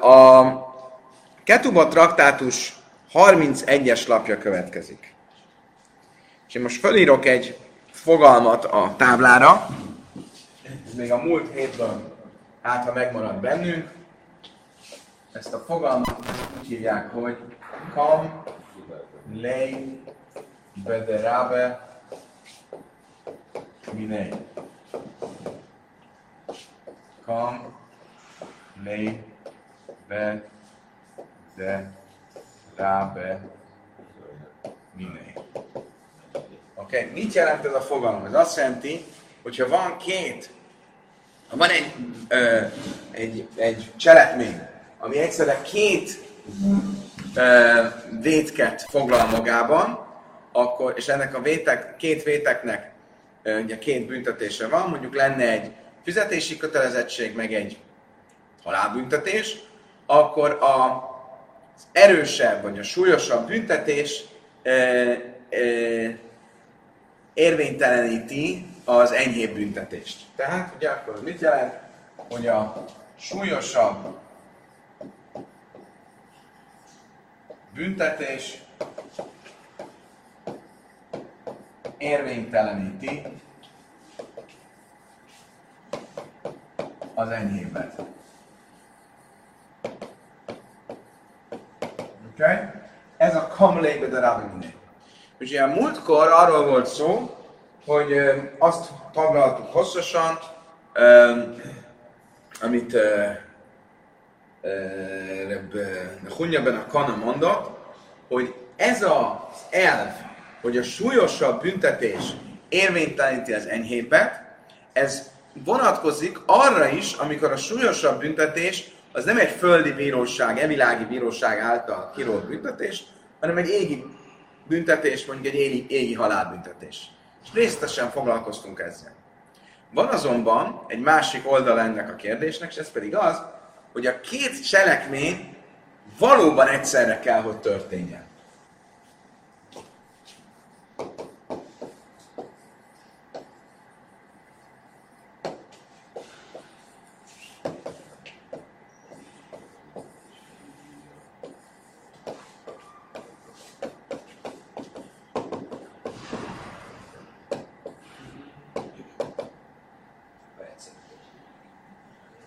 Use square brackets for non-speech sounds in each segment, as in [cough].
A Ketuba traktátus 31-es lapja következik. És én most fölírok egy fogalmat a táblára, ez még a múlt hétben hát ha megmarad bennünk, ezt a fogalmat úgy hívják, hogy kam lei bederabe minei. Kam lei bederabe minei. Oké, okay. mit jelent ez a fogalom? Ez azt jelenti, hogyha van két, ha van egy, ö, egy, egy cselekmény, ami egyszerre két ö, vétket foglal magában, akkor, és ennek a vétek, két véteknek ö, ugye két büntetése van, mondjuk lenne egy fizetési kötelezettség, meg egy halálbüntetés, akkor a, az erősebb vagy a súlyosabb büntetés ö, ö, érvényteleníti az enyhébb büntetést. Tehát, ugye akkor mit jelent? Hogy a súlyosabb büntetés érvényteleníti az enyhébbet. Okay? Ez a kamlébe de rabbiné. Ugye a múltkor arról volt szó, hogy azt taglaltuk hosszasan, amit Hunyabben a Kana mondott, hogy ez az elv, hogy a súlyosabb büntetés érvényteleníti az enyhébbet, ez vonatkozik arra is, amikor a súlyosabb büntetés az nem egy földi bíróság, evilági bíróság által kirólt büntetés, hanem egy égi büntetés, mondjuk egy égi, égi halálbüntetés. És részletesen foglalkoztunk ezzel. Van azonban egy másik oldal ennek a kérdésnek, és ez pedig az, hogy a két cselekmény valóban egyszerre kell, hogy történjen.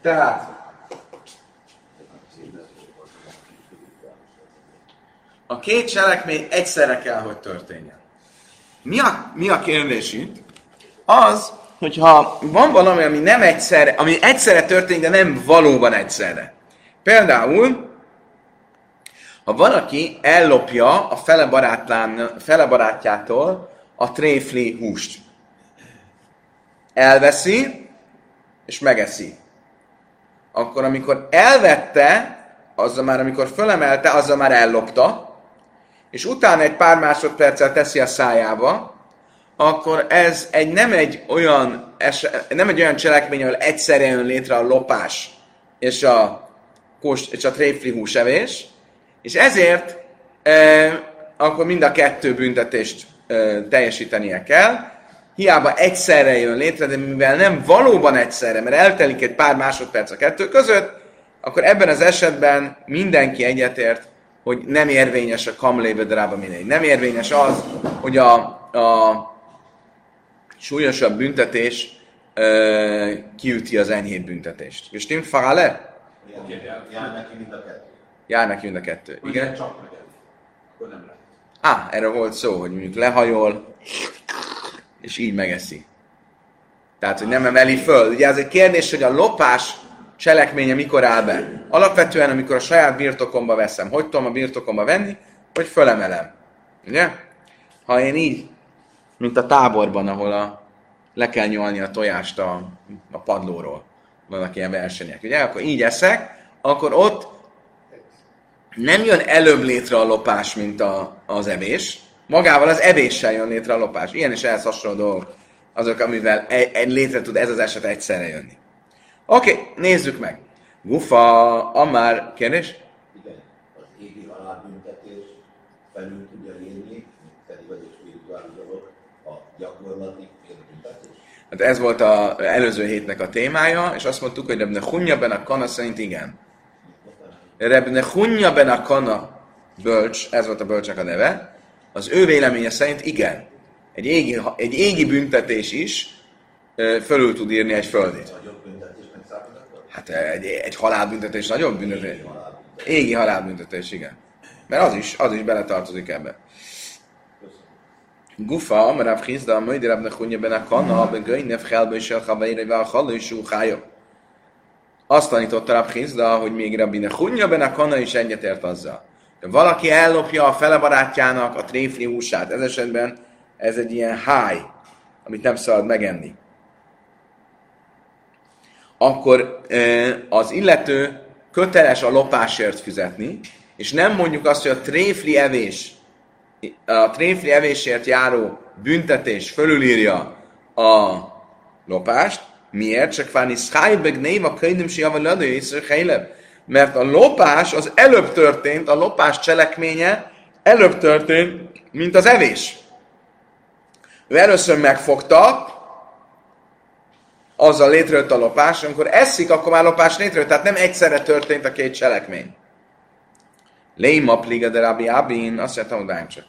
Tehát a két cselekmény egyszerre kell, hogy történjen. Mi a, mi a kérdés itt? Az, hogyha van valami, ami nem egyszerre, ami egyszerre történik, de nem valóban egyszerre. Például, ha valaki ellopja a fele, barátlán, fele barátjától a tréfli húst, elveszi, és megeszi akkor amikor elvette, azzal már, amikor fölemelte, azzal már ellopta, és utána egy pár másodperccel teszi a szájába, akkor ez egy, nem egy olyan, nem egy olyan cselekmény, ahol egyszerre jön létre a lopás és a, és a tréfli húsevés, és ezért e, akkor mind a kettő büntetést e, teljesítenie kell, hiába egyszerre jön létre, de mivel nem valóban egyszerre, mert eltelik egy pár másodperc a kettő között, akkor ebben az esetben mindenki egyetért, hogy nem érvényes a kamlébe drába mindegy. Nem érvényes az, hogy a, a súlyosabb büntetés ö, kiüti az enyhébb büntetést. És tim le? Jár neki mind a kettő. Jár neki mind a kettő. Igen? Csak. Á, erről volt szó, hogy mondjuk lehajol, és így megeszi. Tehát, hogy nem emeli föl. Ugye ez egy kérdés, hogy a lopás cselekménye mikor áll be. Alapvetően, amikor a saját birtokomba veszem. Hogy tudom a birtokomba venni, hogy fölemelem. Ugye? Ha én így, mint a táborban, ahol a, le kell nyolni a tojást a, a padlóról. Vannak ilyen versenyek. Ugye? Akkor így eszek, akkor ott nem jön előbb létre a lopás, mint a, az evés, magával az evéssel jön létre a lopás. Ilyen és ehhez hasonló dolgok azok, amivel egy, egy létre tud ez az eset egyszerre jönni. Oké, okay, nézzük meg. Gufa, Amár, kérdés? Igen, az égi halálbüntetés felül tudja írni, pedig az is spirituális dolog, a gyakorlati büntetés. Hát ez volt az előző hétnek a témája, és azt mondtuk, hogy de Hunyabben a kana szerint igen. Rebne Hunya ben a kana bölcs, ez volt a bölcsek a neve, az ő véleménye szerint igen. Egy égi, egy égi büntetés is fölül tud írni egy akkor? Hát egy, egy halálbüntetés nagyobb büntetés. Égi halálbüntetés, igen. Mert az is, az is beletartozik ebbe. Gufa, amar Rav Chizda, majd Rav Nechunya ben a kana, ben göjnef helbe és a beire a halő és Azt tanította Rav Chizda, hogy még Rabbi Nechunya ben a kana is egyetért azzal. De valaki ellopja a fele barátjának a tréfli húsát. Ez esetben ez egy ilyen háj, amit nem szabad megenni. Akkor ö, az illető köteles a lopásért fizetni, és nem mondjuk azt, hogy a tréfli evés, a tréfli evésért járó büntetés fölülírja a lopást. Miért? Csak fáni szkájbeg néva könyvöm si javar ladő észre Mert a lopás az előbb történt, a lopás cselekménye előbb történt, mint az evés. Ő először megfogta, azzal létrejött a lopás, amikor eszik, akkor már lopás létrejött, tehát nem egyszerre történt a két cselekmény. Léma pliga de Rabbi Abin, azt mondtam, hogy csak.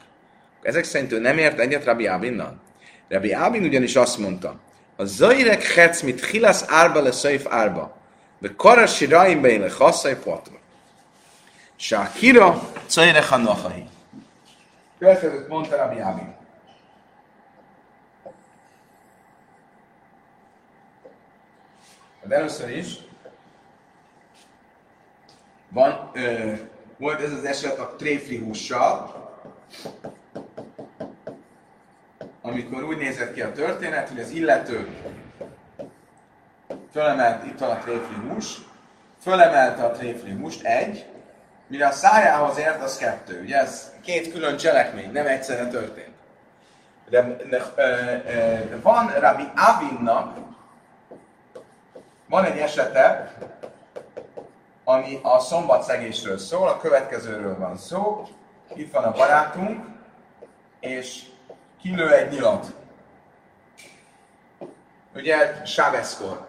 Ezek szerint ő nem ért egyet Rabbi Abinnal? Rabbi Abin ugyanis azt mondta, a zajrek hetsz mit hilasz árba le szöjf árba, siraim bein le hasszai patva. Sákira zajrek a nohai. Következőt mondta Rabbi Abin. De először is van, ö, volt ez az eset a tréfli hússal, amikor úgy nézett ki a történet, hogy az illető fölemelt, itt van a tréfli hús, fölemelte a tréfli húst, egy, mire a szájához ért, az kettő. Ugye ez két külön cselekmény, nem egyszerre történt. De, de ö, ö, van Rabbi Avinnak, van egy esete, ami a szombatszegésről szól, a következőről van szó. Itt van a barátunk, és kilő egy nyilat. Ugye Sáveszkor.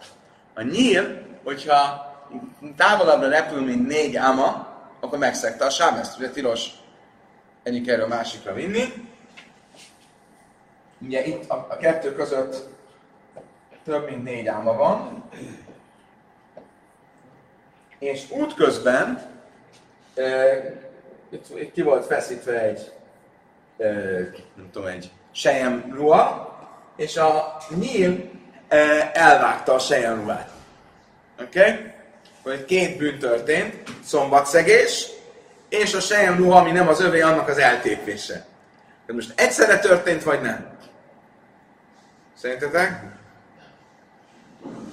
A nyíl, hogyha távolabbra repül, mint négy áma, akkor megszegte a Sáveszt. Ugye tilos egyik erről másikra vinni. Ugye itt a, a kettő között több mint négy áma van. És útközben e, itt, itt ki volt feszítve egy e, nem tudom, egy sejem ruha, és a nyíl elvágta a sejem ruhát. Oké? Okay? Hogy két bűn történt, szombatszegés, és a sejem ruha, ami nem az övé, annak az eltépése. Tehát most egyszerre történt, vagy nem? Szerintetek?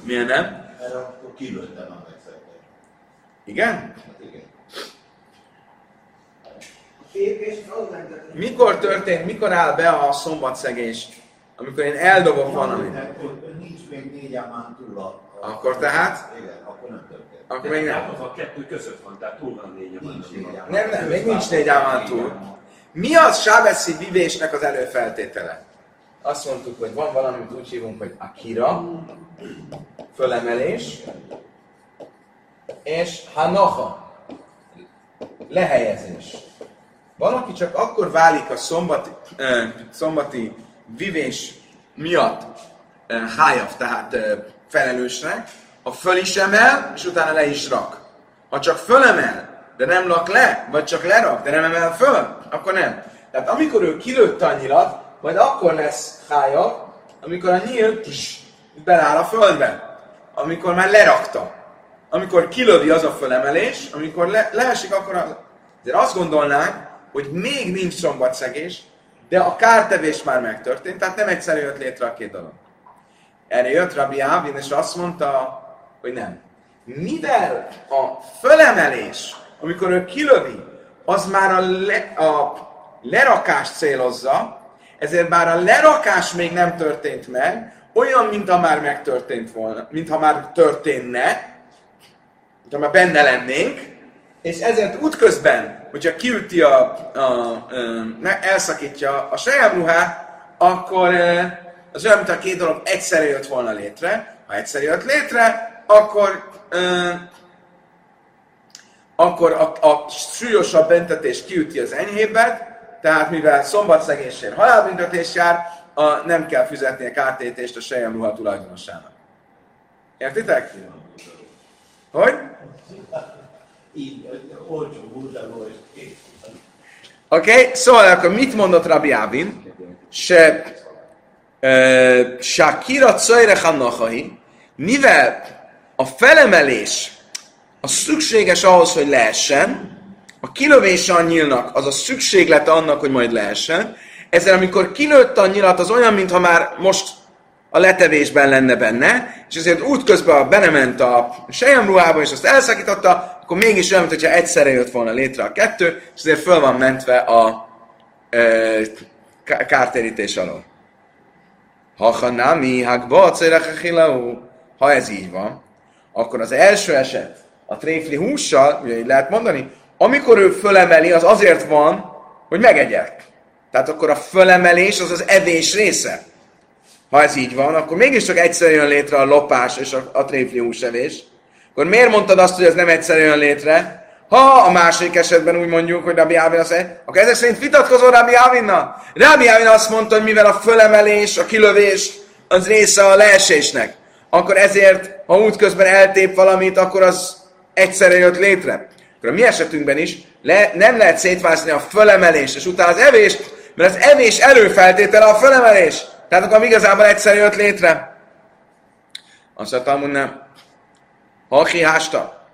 Milyen nem? Erre akkor kilőttem a megszegtek. Igen? Hát igen. Mikor történt, mikor áll be a szombatszegés? Amikor én eldobok valamit. Akkor Nincs még négy ámán túl a... a- Akkor tehát? Igen, akkor nem történt. Akkor még nem. Tehát a kettő között van, tehát túl van négy ámán. Nem, nem, még nincs négy ámán túl. Mi az sábeszi vivésnek az előfeltétele? Azt mondtuk, hogy van valami, amit úgy hívunk, hogy akira, fölemelés, és hanaha, lehelyezés. Valaki csak akkor válik a szombati, eh, szombati vivés miatt eh, hájav, tehát eh, felelősnek, ha föl is emel, és utána le is rak. Ha csak fölemel, de nem lak le, vagy csak lerak, de nem emel föl, akkor nem. Tehát amikor ő kilőtte a nyilat, majd akkor lesz hájav, amikor a nyíl pss, beláll a földbe. Amikor már lerakta. Amikor kilövi az a fölemelés, amikor le, leesik, akkor az... Ezért azt gondolnánk, hogy még nincs szombatszegés, de a kártevés már megtörtént, tehát nem egyszerű jött létre a két dolog. Erre jött Rabbi Ávin, és azt mondta, hogy nem. Mivel a fölemelés, amikor ő kilövi, az már a, le, a lerakást célozza, ezért bár a lerakás még nem történt meg, olyan, mintha már megtörtént volna, mintha már történne, mintha már benne lennénk, és ezért útközben, hogyha kiüti a, a, a, elszakítja a ruhát, akkor az olyan, mint két dolog egyszerre jött volna létre. Ha egyszerre jött létre, akkor, akkor a, a súlyosabb büntetés kiüti az enyhébbet, tehát mivel szombatszegésért halálbüntetés jár, a, nem kell fizetni a kártétést a sejem ruha tulajdonosának. Értitek? Hogy? Oké, okay, szóval akkor mit mondott Rabbi Ávin? Se uh, Shakira Cajre mivel a felemelés az szükséges ahhoz, hogy lehessen, a kilövése a nyílnak az a szükséglet annak, hogy majd lehessen, ezzel amikor kilőtte a nyilat, az olyan, mintha már most a letevésben lenne benne, és ezért útközben belement a sejemruhába, és azt elszakította, akkor mégis olyan, mintha egyszerre jött volna létre a kettő, és ezért föl van mentve a e, kártérítés alól. Ha hanami, ha ez így van, akkor az első eset, a tréfli hússal, ugye így lehet mondani, amikor ő fölemeli, az azért van, hogy megegyek. Tehát akkor a fölemelés az az evés része. Ha ez így van, akkor mégiscsak egyszer jön létre a lopás és a, a tréfli húsevés. Akkor miért mondtad azt, hogy ez nem egyszer jön létre? Ha a másik esetben úgy mondjuk, hogy Rabbi Ávin azt mondja, akkor ezek szerint vitatkozol Rabbi Ávinnal? Rabbi Ávin azt mondta, hogy mivel a fölemelés, a kilövés az része a leesésnek, akkor ezért, ha útközben eltép valamit, akkor az egyszerre jött létre. Akkor a mi esetünkben is le, nem lehet szétvászni a fölemelést, és utána az evést, mert az evés előfeltétele a fölemelés. Tehát akkor igazából egyszer jött létre. Azt mondtam, hogy nem. Ha kihásta,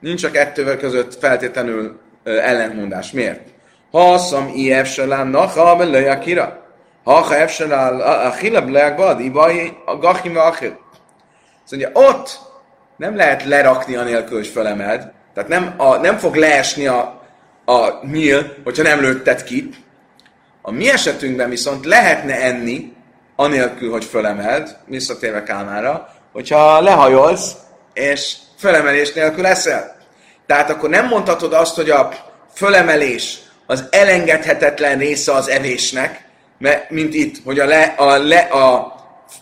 nincs a kettővel között feltétlenül ellentmondás. Miért? Ha asszam i efselán nacha belője kira. Ha ha efselán a chila belője bad, ibai a gachim a achil. Mondja, ott nem lehet lerakni anélkül, hogy fölemeld. Tehát nem, a, nem fog leesni a, a nyíl, hogyha nem lőtted ki. A mi esetünkben viszont lehetne enni, anélkül, hogy fölemeld, visszatérve Kálmára, hogyha lehajolsz, és fölemelés nélkül eszel. Tehát akkor nem mondhatod azt, hogy a fölemelés az elengedhetetlen része az evésnek, mert, mint itt, hogy a, le, a, le, a,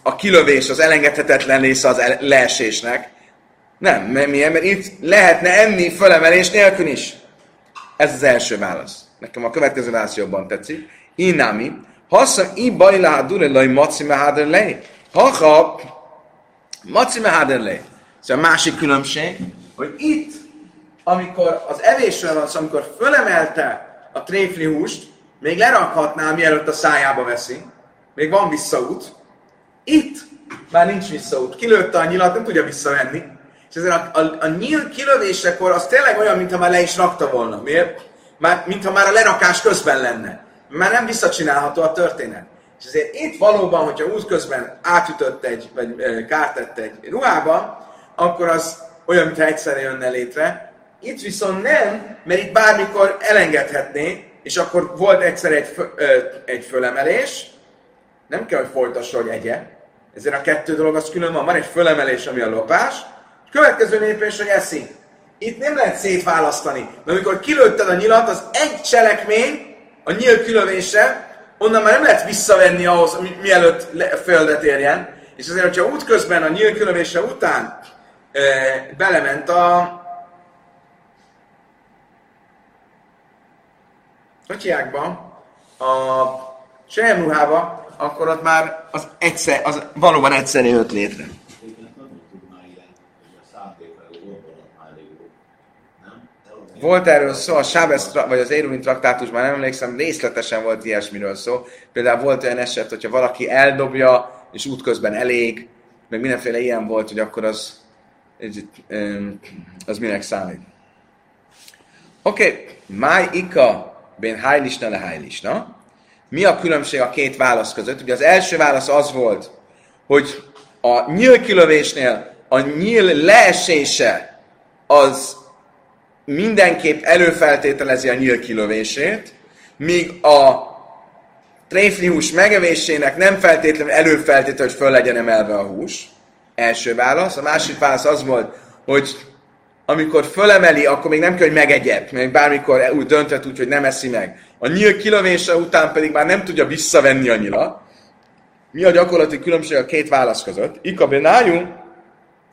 a kilövés az elengedhetetlen része az leesésnek. Nem, mert milyen? Mert itt lehetne enni fölemelés nélkül is. Ez az első válasz. Nekem a következő válasz jobban tetszik. Inami, haszam i bajlá durelaj maci meháder lej. Haha, maci meháder lej. Szóval a másik különbség, hogy itt, amikor az evésről van szó, amikor fölemelte a tréfli húst, még lerakhatná, mielőtt a szájába veszi. Még van visszaút. Itt már nincs visszaút. Kilőtte a nyilat, nem tudja visszavenni. És ezért a, a, a nyíl kilövésekor az tényleg olyan, mintha már le is rakta volna. Miért? Már, mintha már a lerakás közben lenne. Már nem visszacsinálható a történet. És ezért itt valóban, hogyha útközben átütött egy, vagy kárt tett egy ruhába, akkor az olyan, mintha egyszerre jönne létre. Itt viszont nem, mert itt bármikor elengedhetné, és akkor volt egyszer egy, fö, ö, egy fölemelés, nem kell, hogy folytassa, hogy egye. Ezért a kettő dolog az külön van. Van egy fölemelés, ami a lopás, következő lépés, hogy eszi. Itt nem lehet szétválasztani. Mert amikor kilőtted a nyilat, az egy cselekmény, a nyíl kilövése, onnan már nem lehet visszavenni ahhoz, mielőtt le, földet érjen. És azért, hogyha útközben a nyíl kilövése után belement a Kocsiákba, a sejemruhába, akkor ott már az, egyszer, az valóban egyszerű jött létre. Volt erről szó, a Sábesz, vagy az Érulin traktátusban, nem emlékszem, részletesen volt ilyesmiről szó. Például volt olyan eset, hogyha valaki eldobja, és útközben elég, meg mindenféle ilyen volt, hogy akkor az, az minek számít. Oké, okay. máj ika ben hajlisna le hajlisna. Mi a különbség a két válasz között? Ugye az első válasz az volt, hogy a nyílkilövésnél a nyíl leesése az mindenképp előfeltételezi a nyíl kilövését, míg a tréfli hús megevésének nem feltétlenül előfeltétel, hogy föl legyen emelve a hús. Első válasz. A másik válasz az volt, hogy amikor fölemeli, akkor még nem kell, hogy megegyet, még bármikor úgy dönthet úgy, hogy nem eszi meg. A nyíl kilövése után pedig már nem tudja visszavenni a nyilat. Mi a gyakorlati különbség a két válasz között? Ika benájunk,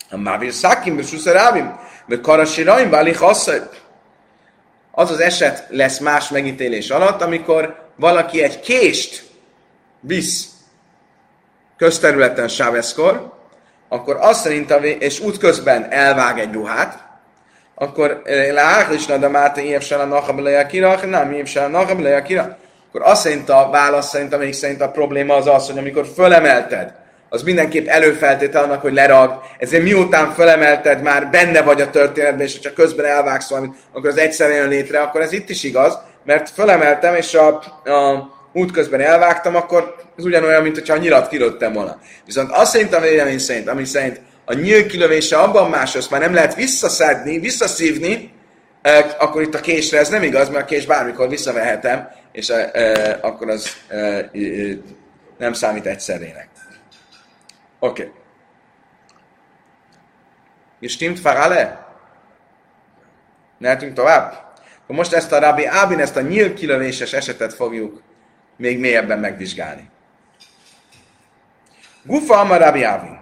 a mávir szakim, de suszarábim, de karasiraim, válik az az eset lesz más megítélés alatt, amikor valaki egy kést visz közterületen sáveszkor, akkor azt szerint, a vé- és útközben elvág egy ruhát, akkor leáklisna de ilyen se a nachabeleja kira, nem se a nachabeleja kira. Akkor azt szerint a válasz szerint, amelyik szerint a probléma az az, hogy amikor fölemelted, az mindenképp előfeltétel annak, hogy lerag, ezért miután fölemelted, már benne vagy a történetben, és ha közben elvágsz valamit, akkor az egyszer jön létre, akkor ez itt is igaz, mert fölemeltem, és a, a útközben elvágtam, akkor ez ugyanolyan, mint hogyha a nyilat kilőttem volna. Viszont azt szerint a vélemény szerint, ami szerint a nyíl kilövése abban más, azt már nem lehet visszaszedni, visszaszívni, eh, akkor itt a késre ez nem igaz, mert a kés bármikor visszavehetem, és eh, akkor az eh, nem számít egyszerének. Oké. Okay. Gestimmt Farale? Mehetünk tovább? Akkor most ezt a Rabbi Ábin, ezt a nyíl kilövéses esetet fogjuk még mélyebben megvizsgálni. Gufa Amar Rabbi Ábin.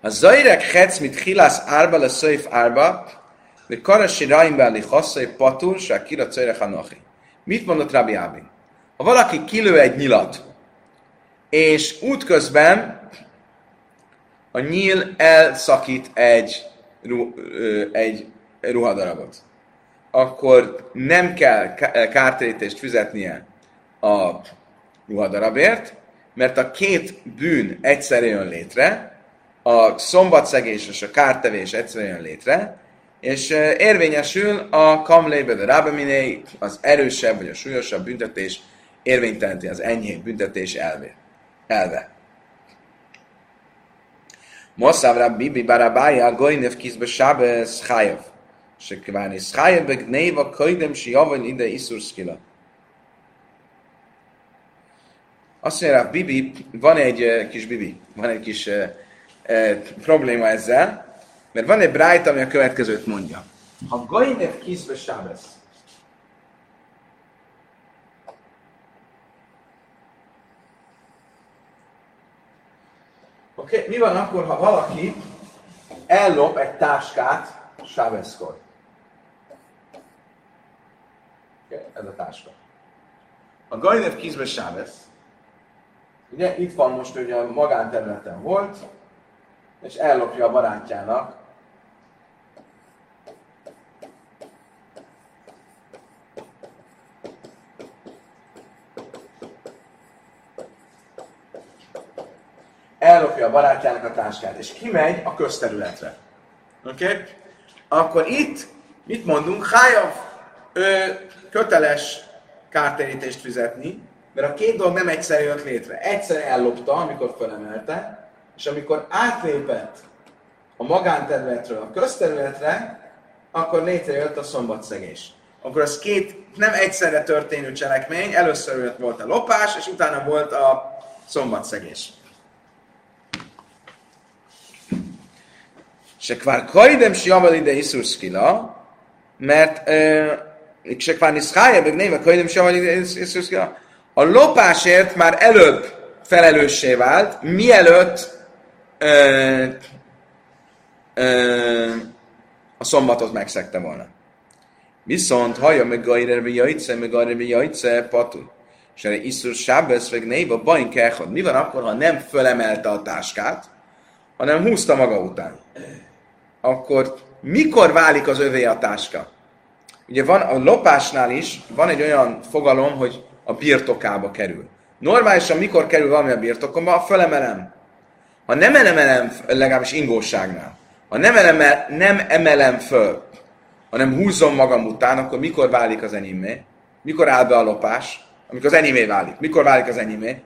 A zajrek hetsz, mit hilász árba le szöjf árba, de karasi raimbe li hasszai patur, se kira cajrek hanochi. Mit mondott Rabbi Ábin? Ha valaki kilő egy nyilat, és útközben a nyíl elszakít egy, ru, egy ruhadarabot, akkor nem kell ká- kártérítést fizetnie a ruhadarabért, mert a két bűn egyszerre jön létre, a szombatszegés és a kártevés egyszerre jön létre, és ö, érvényesül a kamlébe de rabeminé, az erősebb vagy a súlyosabb büntetés érvénytelenti az enyhébb büntetés elve. elve. Moszáv Rabbi Barabája Goinev kizbe Sábez Chayev. Se kváni Chayev begnéva kajdem si javan ide iszur Azt mondja, Rav Bibi, van egy uh, kis Bibi, van egy kis uh, uh, probléma ezzel, mert van egy Bright, ami a következőt mondja. Ha Goinev kizbe Sábez, Oké, okay. mi van akkor, ha valaki ellop egy táskát Sábeszkor? Okay, ez a táska. A Gajnev kizbe Sábesz, ugye itt van most, ugye a magánterületen volt, és ellopja a barátjának ellopja a barátjának a táskát, és kimegy a közterületre. Oké? Okay? Akkor itt mit mondunk? Hájav köteles kártérítést fizetni, mert a két dolog nem egyszer jött létre. Egyszer ellopta, amikor felemelte, és amikor átlépett a magánterületről a közterületre, akkor létrejött a szombatszegés. Akkor az két nem egyszerre történő cselekmény, először jött volt a lopás, és utána volt a szombatszegés. Se kvár kajdem si javel ide iszurszkila, mert se kvár niszkája, meg néve kajdem si javel ide iszurszkila, a lopásért már előbb felelőssé vált, mielőtt ö, ö, a szombatot megszegte volna. Viszont hallja meg gajrerbe jajce, meg gajrerbe jajce patu. És erre iszur sábesz, meg néva bajn kechod. Mi van akkor, ha nem fölemelte a táskát, hanem húzta maga után? akkor mikor válik az övé a táska? Ugye van a lopásnál is, van egy olyan fogalom, hogy a birtokába kerül. Normálisan mikor kerül valami a birtokomba? Ha fölemelem. Ha nem emelem, legalábbis ingóságnál, ha nem, emelem, nem emelem föl, hanem húzom magam után, akkor mikor válik az enyémé? Mikor áll be a lopás? Amikor az enyémé válik. Mikor válik az enyémé?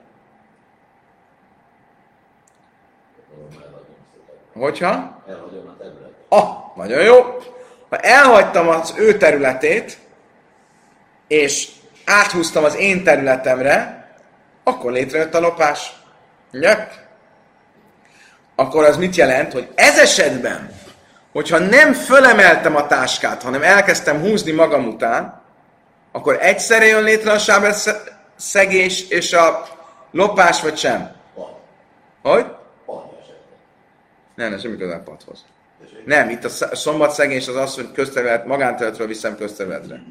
Hogyha? Elhagyom a területet. Ah, nagyon jó. Ha elhagytam az ő területét, és áthúztam az én területemre, akkor létrejött a lopás. Ugye? Akkor az mit jelent, hogy ez esetben, hogyha nem fölemeltem a táskát, hanem elkezdtem húzni magam után, akkor egyszerre jön létre a sábeszegés és a lopás, vagy sem? Hogy? Nem, nem, semmi köze a padhoz. Nem, itt a sz- szombatszegés az az, hogy közterület, magánterületről viszem közterületre.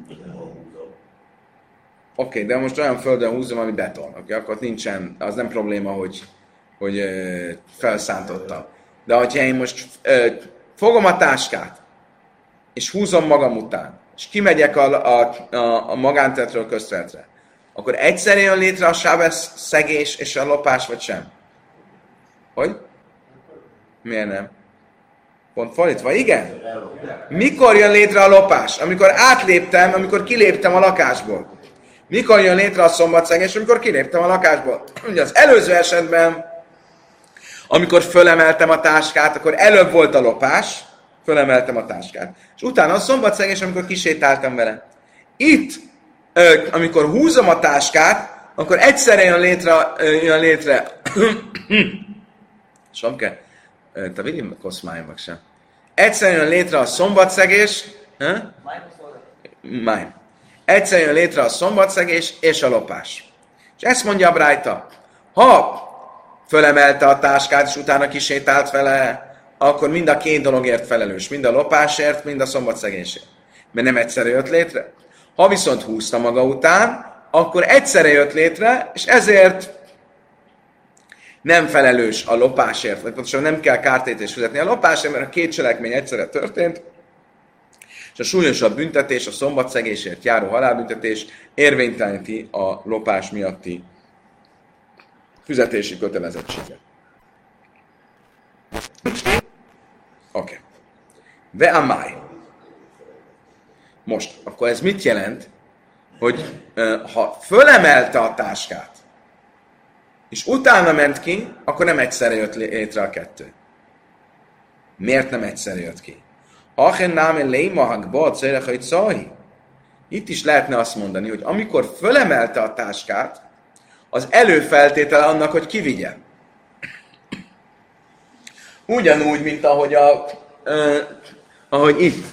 Oké, de most olyan földön húzom, ami beton, okay, akkor nincsen, az nem probléma, hogy, hogy felszántottam. De hogyha én most ö, fogom a táskát, és húzom magam után, és kimegyek a, a, a, a magántetről közterületre, akkor egyszer jön létre a sábesz szegés és a lopás, vagy sem? Hogy? Miért nem? Pont fordítva, igen? Mikor jön létre a lopás? Amikor átléptem, amikor kiléptem a lakásból. Mikor jön létre a szombatszegés? Amikor kiléptem a lakásból. Ugye az előző esetben, amikor fölemeltem a táskát, akkor előbb volt a lopás, fölemeltem a táskát. És utána a szombatszegés, amikor kisétáltam vele. Itt, amikor húzom a táskát, akkor egyszerre jön létre, jön létre [coughs] Somke, te vidim koszmájmak sem. Egyszer jön létre a szombatszegés, ha? Egyszer jön létre a szombatszegés és a lopás. És ezt mondja a Brájta. Ha fölemelte a táskát, és utána kisétált vele, akkor mind a két dologért felelős. Mind a lopásért, mind a szombatszegésért. Mert nem egyszerre jött létre. Ha viszont húzta maga után, akkor egyszerre jött létre, és ezért nem felelős a lopásért, vagy pontosan nem kell kártétést fizetni a lopásért, mert a két cselekmény egyszerre történt, és a súlyosabb büntetés, a szombatszegésért járó halálbüntetés érvényteleníti a lopás miatti fizetési kötelezettséget. Oké. Ve amály. Most, akkor ez mit jelent? Hogy ha fölemelte a táskát, és utána ment ki, akkor nem egyszerre jött létre a kettő. Miért nem egyszerre jött ki? Achen náme lémahak ba a Itt is lehetne azt mondani, hogy amikor fölemelte a táskát, az előfeltétele annak, hogy kivigye. Ugyanúgy, mint ahogy, a, ö, ahogy itt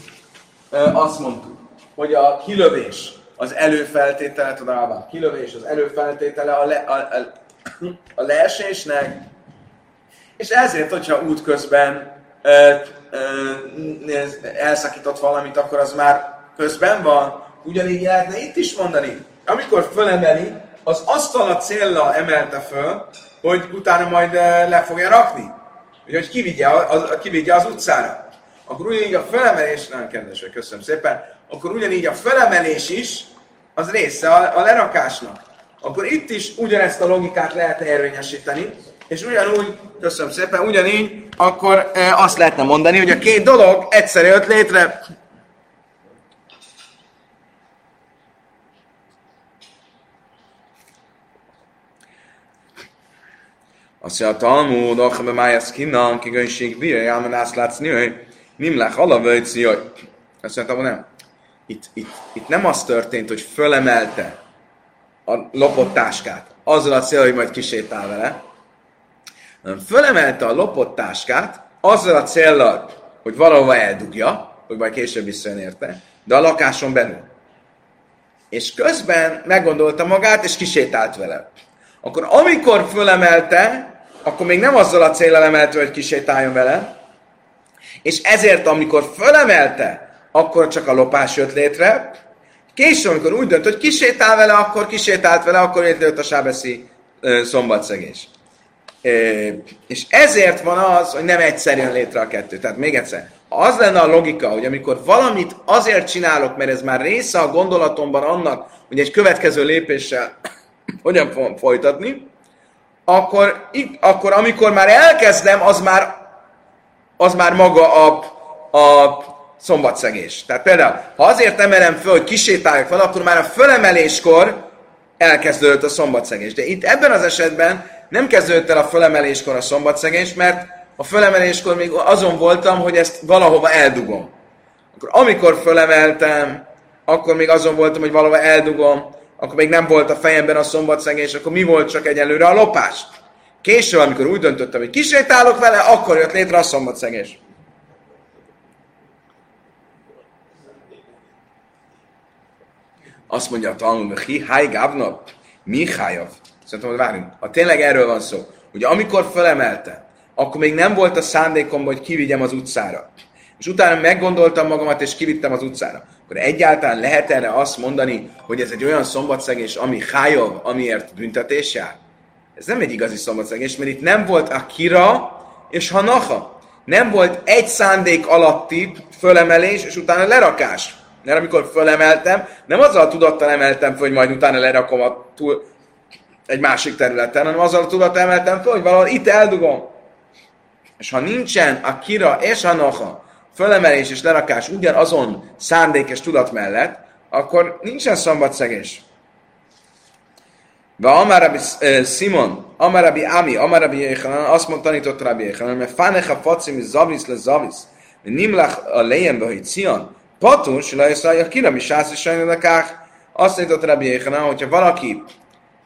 ö, azt mondtuk, hogy a kilövés az előfeltétele, tudom, kilövés az előfeltétele a, le, a, a a leesésnek, és ezért, hogyha útközben ö, elszakított valamit, akkor az már közben van. Ugyanígy lehetne itt is mondani. Amikor fölemeli, az azt a célra emelte föl, hogy utána majd le fogja rakni. hogy kivigye, az, kivigye az utcára. Akkor ugyanígy a felemelés, nagyon kedves, köszönöm szépen, akkor ugyanígy a felemelés is az része a, a lerakásnak akkor itt is ugyanezt a logikát lehet érvényesíteni, és ugyanúgy, köszönöm szépen, ugyanígy, akkor e, azt lehetne mondani, hogy a két dolog egyszer jött létre. Azt mondja, a Talmud, Achabe Májasz Kinnan, kigönség bírja, Jálman azt látsz hogy nem lech alavöjci, hogy azt mondja, nem. Itt, itt, itt nem az történt, hogy fölemelte a lopott táskát. Azzal a cél, hogy majd kisétál vele. Fölemelte a lopott táskát, azzal a célral, hogy valahova eldugja, hogy majd később visszajön érte, de a lakáson belül. És közben meggondolta magát, és kisétált vele. Akkor amikor fölemelte, akkor még nem azzal a célral emelte, hogy kisétáljon vele, és ezért, amikor fölemelte, akkor csak a lopás jött létre, Később, amikor úgy dönt, hogy kisétál vele, akkor kisétált vele, akkor létrejött a sábeszi szombatszegés. És ezért van az, hogy nem egyszer jön létre a kettő. Tehát még egyszer, az lenne a logika, hogy amikor valamit azért csinálok, mert ez már része a gondolatomban annak, hogy egy következő lépéssel [coughs] hogyan fogom folytatni, akkor, akkor amikor már elkezdem, az már, az már maga a, a szombatszegés. Tehát például, ha azért emelem föl, hogy kisétáljak fel, akkor már a fölemeléskor elkezdődött a szombatszegés. De itt ebben az esetben nem kezdődött el a fölemeléskor a szombatszegés, mert a fölemeléskor még azon voltam, hogy ezt valahova eldugom. Akkor amikor fölemeltem, akkor még azon voltam, hogy valahova eldugom, akkor még nem volt a fejemben a szombatszegés, akkor mi volt csak egyelőre a lopás? Később, amikor úgy döntöttem, hogy kisétálok vele, akkor jött létre a szombatszegés. Azt mondja a Talmud, hi, háj gávna, mi. Szerintem, hogy várjunk, ha tényleg erről van szó, hogy amikor felemelte, akkor még nem volt a szándékom, hogy kivigyem az utcára. és utána meggondoltam magamat, és kivittem az utcára, akkor egyáltalán lehet erre azt mondani, hogy ez egy olyan szombatszegés, ami hájov, amiért büntetés jár? Ez nem egy igazi szombatszegés, mert itt nem volt a kira és hanacha. Nem volt egy szándék alatti fölemelés, és utána lerakás. Mert amikor fölemeltem, nem azzal tudattal emeltem hogy majd utána lerakom a túl, egy másik területen, hanem azzal a tudattal emeltem föl, hogy valahol itt eldugom. És ha nincsen a kira és a noha, fölemelés és lerakás ugyanazon szándékes tudat mellett, akkor nincsen szombatszegés. Va Amarabi Simon, Amarabi Ami, Amarabi Yechanan, azt mondta, tanított Rabbi Yechanan, mert fánecha facim zavis le zavis, nimlach a lejem hogy Cion, patur, se lejszalja kira, mi sász és azt tanított Rabbi Yechanan, hogyha valaki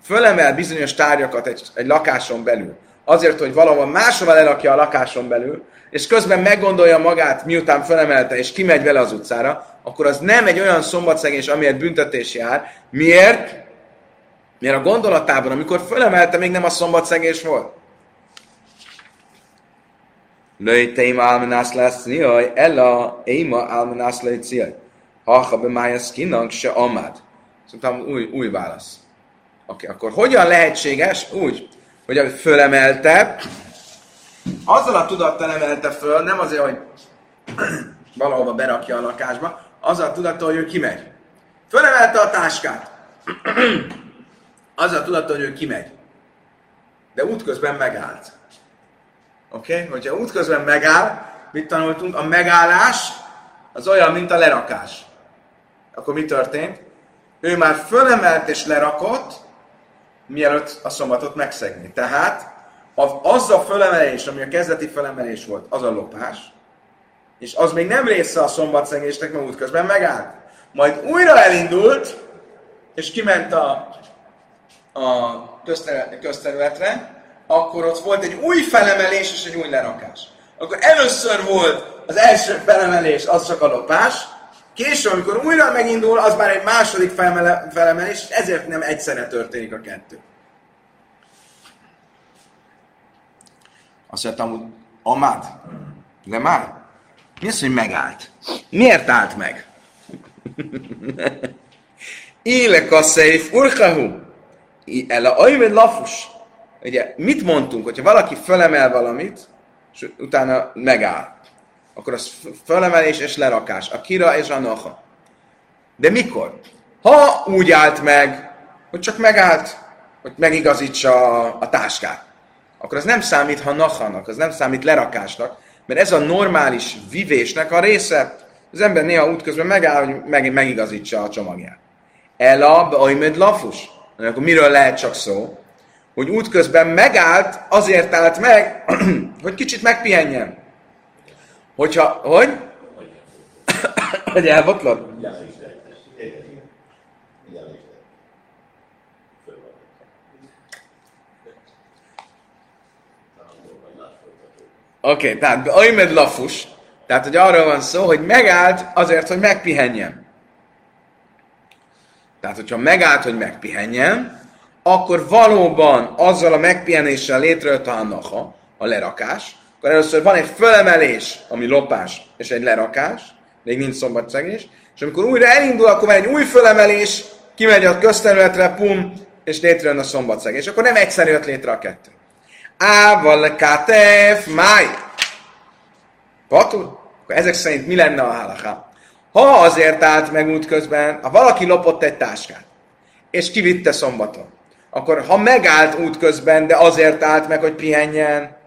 fölemel bizonyos tárgyakat egy, egy lakáson belül, azért, hogy valahol máshova lerakja a lakáson belül, és közben meggondolja magát, miután fölemelte, és kimegy vele az utcára, akkor az nem egy olyan szombatszegés, amiért büntetés jár. Miért? Mert a gondolatában, amikor fölemelte, még nem a szombatszegés volt. Löjteim almenász lesz niaj, ella éma almenász lejciaj. Ha be májasz kinak, se amád. Szóval új, új válasz. Oké, okay, akkor hogyan lehetséges? Úgy, hogy fölemelte, azzal a tudattal emelte föl, nem azért, hogy [clears throat] valahova berakja a lakásba, azzal a tudattal, hogy ő kimegy. Fölemelte a táskát. [clears throat] azzal a tudattal, hogy ő kimegy. De útközben megállt. Oké? Okay? Hogyha útközben megáll, mit tanultunk? A megállás az olyan, mint a lerakás. Akkor mi történt? Ő már fölemelt és lerakott, mielőtt a szombatot megszegni. Tehát az a fölemelés, ami a kezdeti fölemelés volt, az a lopás, és az még nem része a szombatszegésnek, mert útközben megállt. Majd újra elindult, és kiment a, a közterületre, akkor ott volt egy új felemelés és egy új lerakás. Akkor először volt az első felemelés, az csak a lopás, később, amikor újra megindul, az már egy második felemelés, és ezért nem egyszerre történik a kettő. Azt mondtam, hogy Amád, de már? Mi az, hogy megállt? Miért állt meg? [laughs] Élek a széf urkahu. El a ajmed lafus. Ugye, mit mondtunk, hogyha valaki fölemel valamit, és utána megáll, akkor az fölemelés és lerakás, a kira és a noha. De mikor? Ha úgy állt meg, hogy csak megállt, hogy megigazítsa a, a táskát akkor az nem számít ha nachanak, az nem számít lerakásnak, mert ez a normális vivésnek a része. Az ember néha útközben megáll, hogy meg, megigazítsa a csomagját. Elab, ajmed lafus. Akkor miről lehet csak szó? Hogy útközben megállt, azért állt meg, [clears throat] hogy kicsit megpihenjen. Hogyha, hogy? hogy elbotlott? Oké, okay, tehát Aimed Lafus, tehát hogy arról van szó, hogy megállt azért, hogy megpihenjen. Tehát, hogyha megállt, hogy megpihenjen, akkor valóban azzal a megpihenéssel létrejött a hannaha, a lerakás, akkor először van egy fölemelés, ami lopás, és egy lerakás, még nincs szombatszegés, és amikor újra elindul, akkor van egy új fölemelés, kimegy a közterületre, pum, és létrejön a szombatszegés. Akkor nem egyszer jött létre a kettő. Ával katef máj. Patul? Ezek szerint mi lenne a halaká? Ha azért állt meg útközben, ha valaki lopott egy táskát, és kivitte szombaton, akkor ha megállt útközben, de azért állt meg, hogy pihenjen,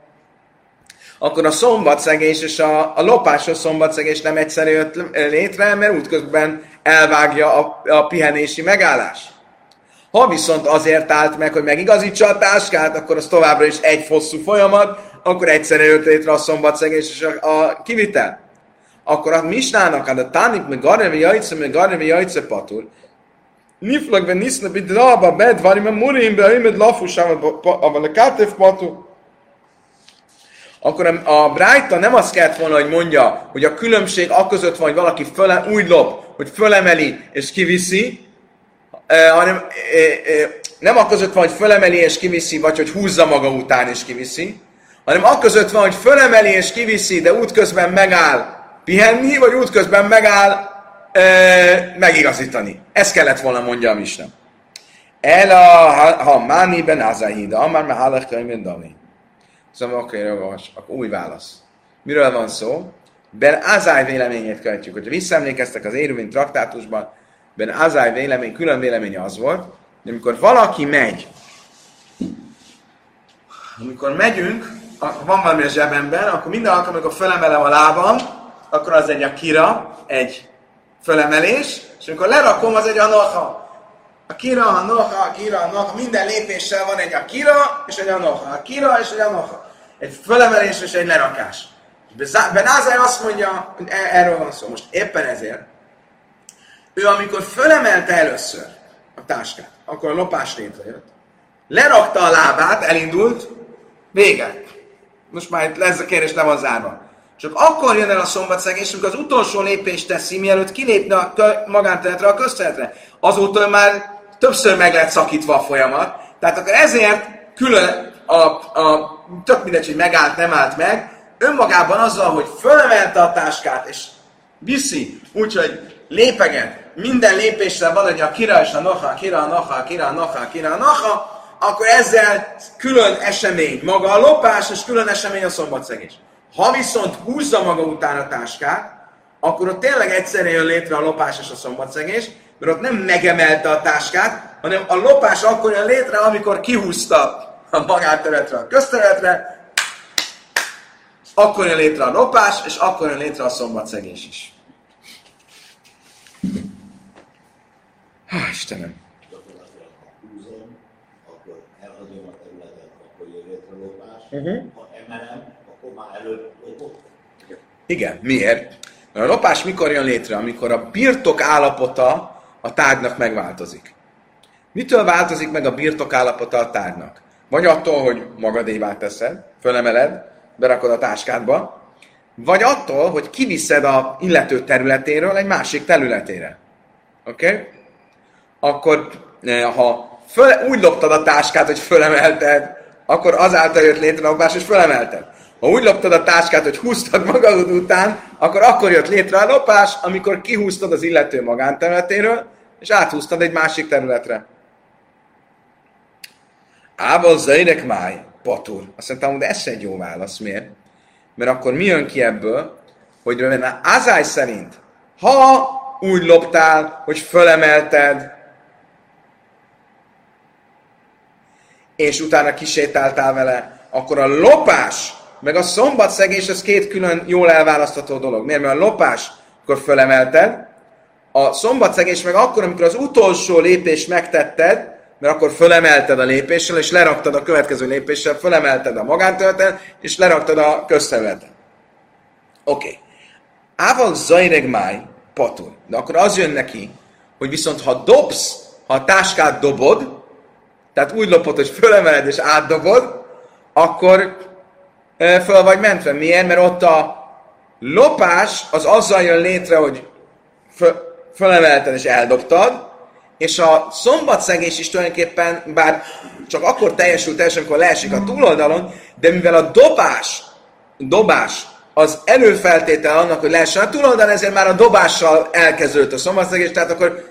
akkor a szombatszegés és a, a lopásos szombatszegés nem egyszerű jött létre, mert útközben elvágja a, a pihenési megállás. Ha viszont azért állt meg, hogy megigazítsa a táskát, akkor az továbbra is egy fosszú folyamat, akkor egyszerre jött létre a szombatszegés és a, a kivitel. Akkor a misnának, hát a tánik, meg garnevi jajce, meg garnevi jajce patur, niflag ve niszna bit raba bed, varim a murim be imed lafusám, a kátev patur. Akkor a, Brájta nem azt kellett volna, hogy mondja, hogy a különbség a között van, hogy valaki föle, úgy lop, hogy fölemeli és kiviszi, hanem nem a között van, hogy fölemeli és kiviszi, vagy hogy húzza maga után és kiviszi, hanem a között van, hogy fölemeli és kiviszi, de útközben megáll, pihenni, vagy útközben megáll e, megigazítani. Ez kellett volna mondja a Misna. El a ha mániben azahida, amár már hálach könyvben dami. Szóval oké, okay, akkor új válasz. Miről van szó? Ben Azáj véleményét követjük. Hogyha visszaemlékeztek az Éruvin traktátusban, Ben Azáj vélemény, külön véleménye az volt, hogy amikor valaki megy, amikor megyünk, van valami a zsebemben, akkor minden alkalommal, amikor fölemelem a lábam, akkor az egy akira, egy fölemelés, és amikor lerakom, az egy anoha. Akira, anoha, akira, anoha, minden lépéssel van egy akira, és egy anoha. Akira, és egy anoha. Egy fölemelés, és egy lerakás. Ben Ázai azt mondja, hogy e- erről van szó. Most éppen ezért, ő amikor fölemelte először a táskát, akkor a lopás létrejött, lerakta a lábát, elindult, vége. Most már lesz a kérdés, le van zárva. Csak akkor jön el a szombatszegés, amikor az utolsó lépést teszi, mielőtt kilépne a magánterületre, a közterületre. Azóta már többször meg lehet szakítva a folyamat. Tehát akkor ezért külön a, a tök mindegy, hogy megállt, nem állt meg, önmagában azzal, hogy fölemelte a táskát, és viszi, úgyhogy lépeget, minden lépéssel van egy a kira és a noha, kira, a noha, kira, a noha, kira, a noha, akkor ezzel külön esemény maga a lopás, és külön esemény a szombatszegés. Ha viszont húzza maga után a táskát, akkor ott tényleg egyszerre jön létre a lopás és a szombatszegés, mert ott nem megemelte a táskát, hanem a lopás akkor jön létre, amikor kihúzta a magánterületre a közterületre, akkor jön létre a lopás, és akkor jön létre a szombatszegés is. Há, Istenem! Uh-huh. Ha emelem, akkor már előtt lopok. Igen, miért? Mert a lopás mikor jön létre? Amikor a birtok állapota a tárgynak megváltozik. Mitől változik meg a birtok állapota a tárgynak? Vagy attól, hogy magadévá teszed, fölemeled, berakod a táskádba, vagy attól, hogy kiviszed a illető területéről egy másik területére. Oké? Okay? Akkor, eh, ha föl, úgy loptad a táskát, hogy fölemelted, akkor azáltal jött létre a lopás, és fölemelted. Ha úgy loptad a táskát, hogy húztad magad után, akkor akkor jött létre a lopás, amikor kihúztad az illető magánterületéről, és áthúztad egy másik területre. Ával zajrek máj, patur. Azt mondtam, de ez egy jó válasz. Miért? Mert akkor mi jön ki ebből, hogy röviden Azály szerint, ha úgy loptál, hogy fölemelted, és utána kisétáltál vele, akkor a lopás, meg a szombatszegés, az két külön jól elválasztható dolog. Miért? Mert a lopás, akkor fölemelted, a szombatszegés meg akkor, amikor az utolsó lépést megtetted, mert akkor fölemelted a lépéssel, és leraktad a következő lépéssel, fölemelted a magánterületen, és leraktad a közterületen. Oké. Okay. Ával zajreg máj, patur. De akkor az jön neki, hogy viszont ha dobsz, ha a táskát dobod, tehát úgy lopod, hogy fölemeled és átdobod, akkor föl vagy mentve. Miért? Mert ott a lopás az azzal jön létre, hogy fölemelted és eldobtad, és a szombatszegés is tulajdonképpen, bár csak akkor teljesül teljesen, amikor leesik a túloldalon, de mivel a dobás, dobás az előfeltétel annak, hogy leessen a túloldalon, ezért már a dobással elkezdődött a szombatszegés, tehát akkor,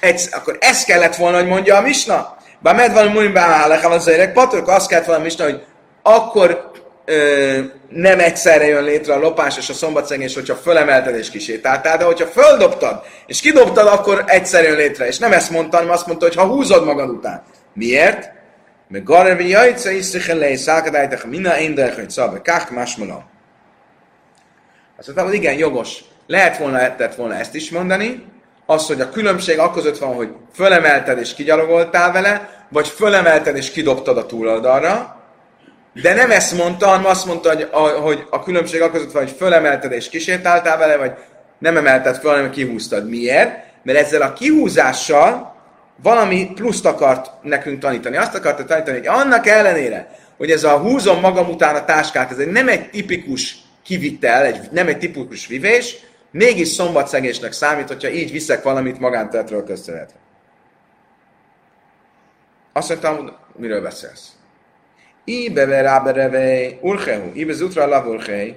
egy, akkor ez kellett volna, hogy mondja a misna. Bár med van múlni beállek, az patok, azt kellett volna a misna, hogy akkor ö, nem egyszerre jön létre a lopás és a szombatszegés, hogyha fölemelted és kisétáltál, de hogyha földobtad és kidobtad, akkor egyszer jön létre. És nem ezt mondta, hanem azt mondta, hogy ha húzod magad után. Miért? Mert Garevi Jajca Iszrichen Lei Szálkadájtach Mina Éndek, hogy Szabe Kák Másmala. Azt mondtam, hogy igen, jogos. Lehet volna, lehetett volna ezt is mondani, az, hogy a különbség akkor van, hogy fölemelted és kigyalogoltál vele, vagy fölemelted és kidobtad a túloldalra, de nem ezt mondta, hanem azt mondta, hogy a, hogy a különbség akkor van, hogy fölemelted és kisétáltál vele, vagy nem emelted föl, hanem kihúztad. Miért? Mert ezzel a kihúzással valami pluszt akart nekünk tanítani. Azt akarta tanítani, hogy annak ellenére, hogy ez a húzom magam után a táskát, ez egy nem egy tipikus kivitel, egy, nem egy tipikus vivés, mégis szombatszegésnek számít, hogyha így viszek valamit magánteletről közterületre. Azt mondtam, miről beszélsz? Ibe ráberevej, urchehu, ibe zutra lav urchei.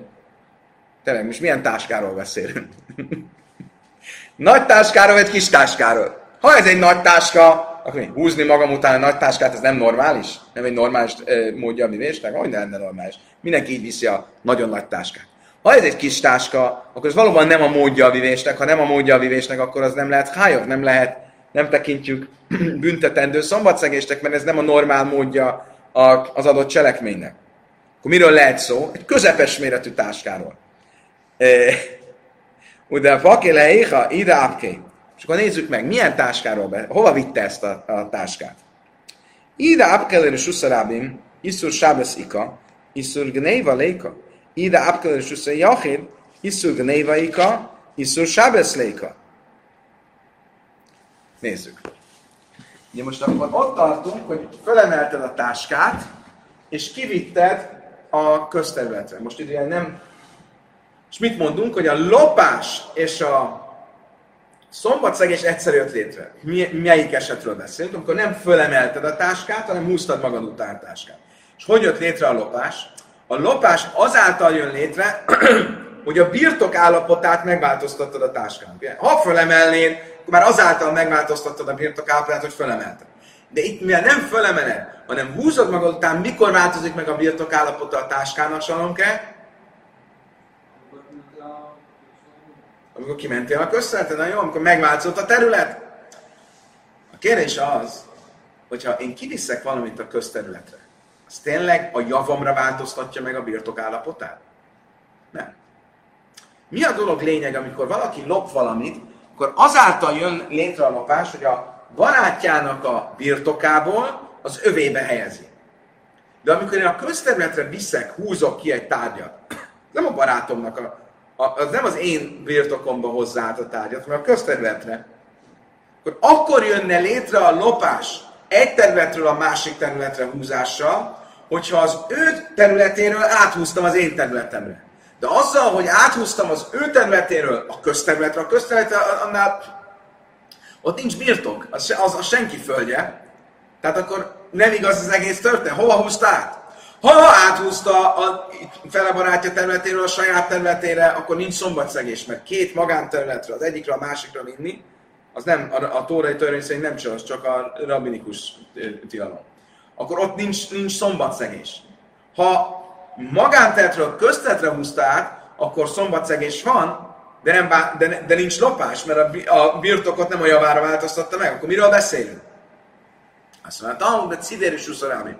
Tényleg, most milyen táskáról beszélünk? [laughs] nagy táskáról vagy kis táskáról? Ha ez egy nagy táska, akkor mi? Húzni magam után a nagy táskát, ez nem normális? Nem egy normális uh, módja a vivésnek? Hogy nem normális? Mindenki így viszi a nagyon nagy táskát. Ha ez egy kis táska, akkor ez valóban nem a módja a vivésnek. Ha nem a módja a vivésnek, akkor az nem lehet hájog, nem lehet, nem tekintjük [clears throat] büntetendő szombatszegéstek, mert ez nem a normál módja az adott cselekménynek. Akkor miről lehet szó? Egy közepes méretű táskáról. Ugye, vakéle éha, ide apké. És akkor nézzük meg, milyen táskáról be, hova vitte ezt a, a táskát. Ide apkelőre suszarábim, iszur sábesz ika, iszur gnéva léka. Ide apkelőre suszar jachid, iszur gnéva ika, iszur sábesz léka. Nézzük. Ugye most akkor ott tartunk, hogy fölemelted a táskát, és kivitted a közterületre. Most ugye nem... És mit mondunk, hogy a lopás és a szombatszegés egyszer jött létre. Mi, melyik esetről beszélünk? Amikor nem fölemelted a táskát, hanem húztad magad után a táskát. És hogy jött létre a lopás? A lopás azáltal jön létre, [clears throat] hogy a birtok állapotát megváltoztattad a táskán. Ha fölemelnéd, akkor már azáltal megváltoztattad a birtok hogy fölemelted. De itt mivel nem fölemeled, hanem húzod magad után, mikor változik meg a birtok állapota a táskának, salomke? Amikor kimentél a közszereten, na jó, amikor megváltozott a terület. A kérdés az, hogyha én kiviszek valamit a közterületre, az tényleg a javamra változtatja meg a birtok állapotát? Nem. Mi a dolog lényeg, amikor valaki lop valamit, akkor azáltal jön létre a lopás, hogy a barátjának a birtokából az övébe helyezi. De amikor én a közterületre viszek, húzok ki egy tárgyat, nem a barátomnak, a, a, az nem az én birtokomba hozzá a tárgyat, hanem a közterületre, akkor akkor jönne létre a lopás egy területről a másik területre húzással, hogyha az ő területéről áthúztam az én területemre. De azzal, hogy áthúztam az ő területéről a közterületre, a közterületre annál ott nincs birtok, az, az, az senki földje. Tehát akkor nem igaz az egész történet. Hova húzta át? Ha áthúzta a fele barátja területéről a saját területére, akkor nincs szombatszegés, mert két magánterületre, az egyikre a másikra vinni, az nem, a, a tórai törvény szerint nem csak, csak a rabinikus tilalom. Akkor ott nincs, nincs szombatszegés. Ha magánterületről köztetre húzta át, akkor szombatszegés van, de, nem, de, de nincs lopás, mert a, a birtokot nem a javára változtatta meg. Akkor miről beszélünk? Azt mondja, Talmud, de Cider és Uszarámi.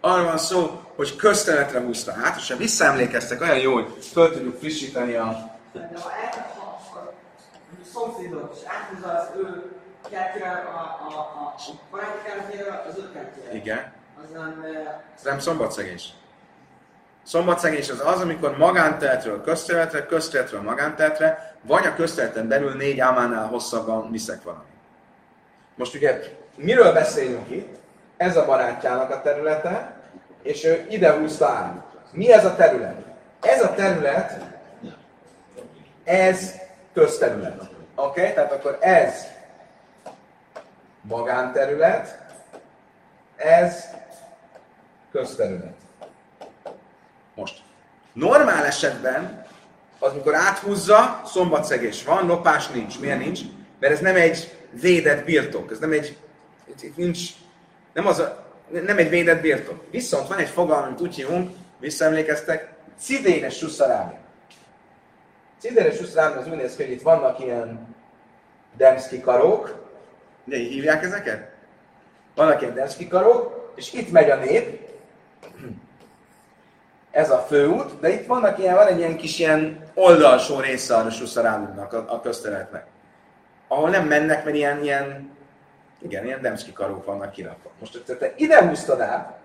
Arra van szó, hogy közterületre húzta át, és ha visszaemlékeztek, olyan jó, hogy föl tudjuk frissíteni a... De ha a szomszédot, és áthúzza az ő kertjére, a, a, a baráti kertjére, az ő kertjére. Igen. Az nem... Ez nem szombatszegés. Szombatszegés az az, amikor magánteletről közterületre, közterületről magánteretre, vagy a közterületen belül négy ámánál hosszabban viszek valami. Most ugye miről beszélünk itt? Ez a barátjának a területe, és ő ide húzta át. Mi ez a terület? Ez a terület, ez közterület. Oké? Okay? Tehát akkor ez magánterület, ez közterület. Most, normál esetben, az mikor áthúzza, szombatszegés van, lopás nincs. Milyen nincs? Mert ez nem egy védett birtok, ez nem egy, itt nincs, nem, az a, nem egy védett birtok. Viszont van egy fogalom, amit úgy hívunk, visszaemlékeztek, cidénes suszarámi. Cidénes suszarámi az úgy néz ki, hogy itt vannak ilyen demszki karók, de így hívják ezeket? Vannak ilyen demszki karók, és itt megy a nép, ez a főút, de itt vannak ilyen, van egy ilyen kis ilyen oldalsó része a Suszarámnak, a, a közterületnek, ahol nem mennek, mert ilyen, ilyen igen, ilyen demszki karók vannak kirakva. Most, ha te ide húztad át,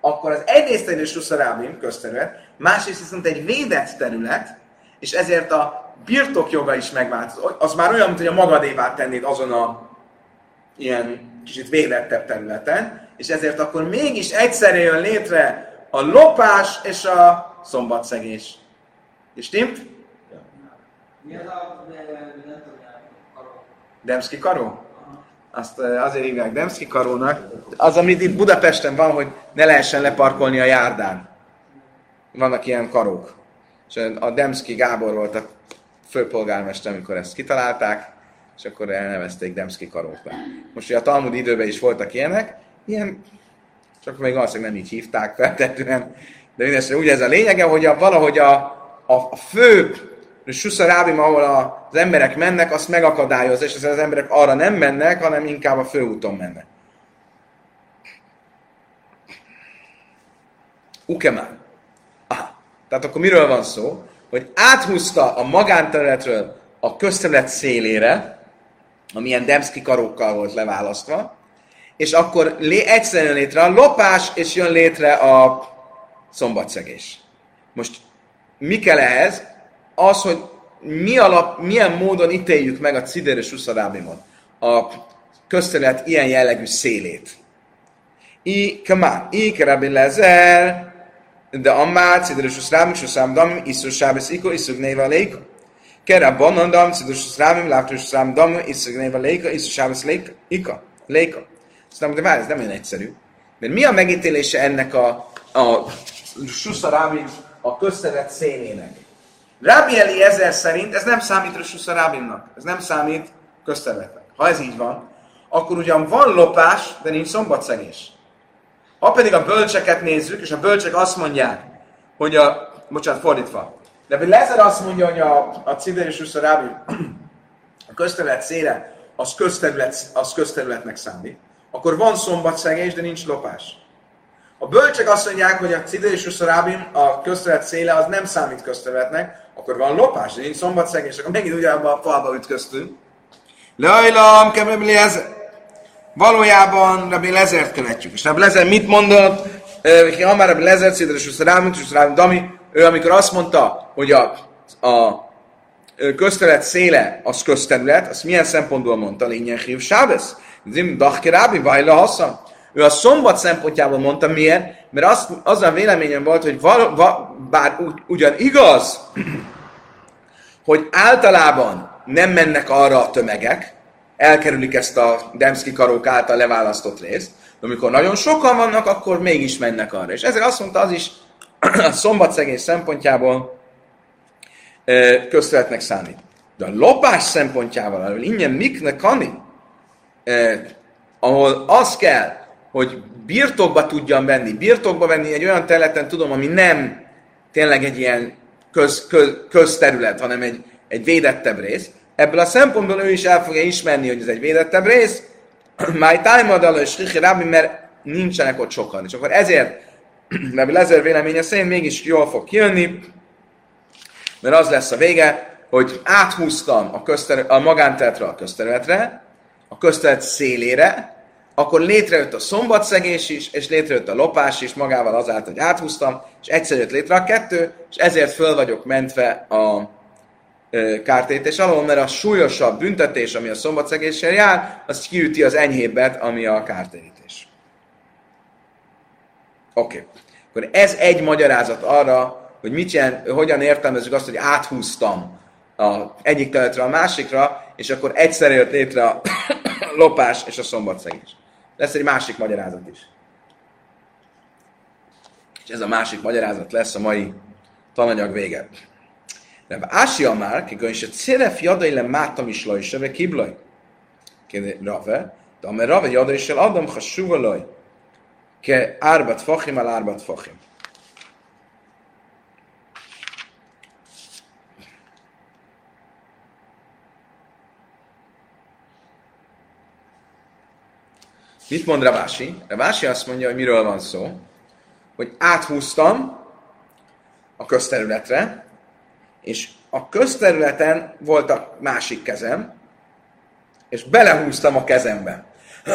akkor az egyrészt egy Suszarámim közterület, másrészt viszont egy védett terület, és ezért a birtokjoga is megváltozott. Az már olyan, mint hogy a magadévát tennéd azon a ilyen kicsit védettebb területen, és ezért akkor mégis egyszerre jön létre a lopás és a szombatszegés. És stimmt? Mi az a, Demszki karó? Azt azért hívják Demszki karónak. Az, amit itt Budapesten van, hogy ne lehessen leparkolni a járdán. Vannak ilyen karók. és a Demszki Gábor volt a főpolgármester, amikor ezt kitalálták, és akkor elnevezték Demszki karóknak. Most ugye a Talmud időben is voltak ilyenek, ilyen, csak még valószínűleg nem így hívták feltetően, de mindesetre úgy ez a lényege, hogy a, valahogy a, a, a fő Suszarábim, ahol az emberek mennek, azt megakadályozza, és az emberek arra nem mennek, hanem inkább a főúton mennek. Ukemán. Aha. Tehát akkor miről van szó? Hogy áthúzta a magánterületről a közterület szélére, amilyen Demszki karókkal volt leválasztva, és akkor lé, egyszerűen létre a lopás, és jön létre a szombatszegés. Most mi kell ehhez? Az, hogy mi alap, milyen módon ítéljük meg a cider és uszarábimon a közterület ilyen jellegű szélét. I, kamán, i, kerabi lezer, de ammá, cider és uszarábim, és uszarábim, iszú sábesz, iko, iszú gnéva léko. Kera bonon dam, cider és uszarábim, láptó és uszarábim, dam, iszú gnéva léko, iszú sábesz, léka. Léka. Aztán, de várj, ez nem olyan egyszerű. Mert mi a megítélése ennek a, a Suszarábim a közterület szénének? Rábi Eliezer szerint ez nem számít a Suszarábimnak. Ez nem számít közterületnek. Ha ez így van, akkor ugyan van lopás, de nincs szombatszegés. Ha pedig a bölcseket nézzük, és a bölcsek azt mondják, hogy a, bocsánat, fordítva, de Lezer azt mondja, hogy a, a Cider és Suszarábim a közterület széle, az, közterület, az közterületnek számít akkor van szombatszegés, de nincs lopás. A bölcsek azt mondják, hogy a Cidő és a közterület széle, az nem számít közterületnek, akkor van lopás, de nincs szombatszegés, akkor megint ugyanabban a falba ütköztünk. Lajlam, kemebli ez. Valójában Rabbi Lezert követjük. És Rabbi Lezer mit mondott? Ki már Rabbi Lezer, Cidő és Uszarábim Dami, ő amikor azt mondta, hogy a, a közterület széle az közterület, azt milyen szempontból mondta? Lényeg hív Sábesz. Zim Dachkerábi, Vajla Hasza. Ő a szombat szempontjából mondta, miért? Mert az, az a véleményem volt, hogy val, va, bár ugyan igaz, [clears throat] hogy általában nem mennek arra a tömegek, elkerülik ezt a Demszki karók által leválasztott részt, de amikor nagyon sokan vannak, akkor mégis mennek arra. És ezért azt mondta az is, [clears throat] a szombatszegés szempontjából közvetnek számít. De a lopás szempontjával, ahol ingyen mikne kani, eh, ahol az kell, hogy birtokba tudjam venni, birtokba venni egy olyan területen tudom, ami nem tényleg egy ilyen köz, köz, közterület, hanem egy, egy védettebb rész. Ebből a szempontból ő is el fogja ismerni, hogy ez egy védettebb rész, [clears throat] My time és Rabbi, mert nincsenek ott sokan. És akkor ezért [clears throat] Rabbi Lezer véleménye szerint mégis jól fog kijönni, mert az lesz a vége, hogy áthúztam a, közterü- a magánterületre a közterületre, a közterület szélére, akkor létrejött a szombatszegés is, és létrejött a lopás is magával azáltal, hogy áthúztam, és egyszer jött létre a kettő, és ezért föl vagyok mentve a kártétés alól, mert a súlyosabb büntetés, ami a szombatszegéssel jár, az kiüti az enyhébbet, ami a kártérítés. Oké. Okay. Akkor ez egy magyarázat arra, hogy mit jelent, hogyan értelmezzük azt, hogy áthúztam a egyik területre a másikra, és akkor egyszer jött létre a lopás és a szombatszegés. Lesz egy másik magyarázat is. És ez a másik magyarázat lesz a mai tananyag vége. Reb Ásia már, ki gönse céref jadai le mátam is laj, seve kiblaj. Rave, de amely Rave jadai is adam ha suvalaj, ke árbat fachim al árbat fachim. Mit mond Ravási? Ravási azt mondja, hogy miről van szó. Hogy áthúztam a közterületre, és a közterületen volt a másik kezem, és belehúztam a kezembe.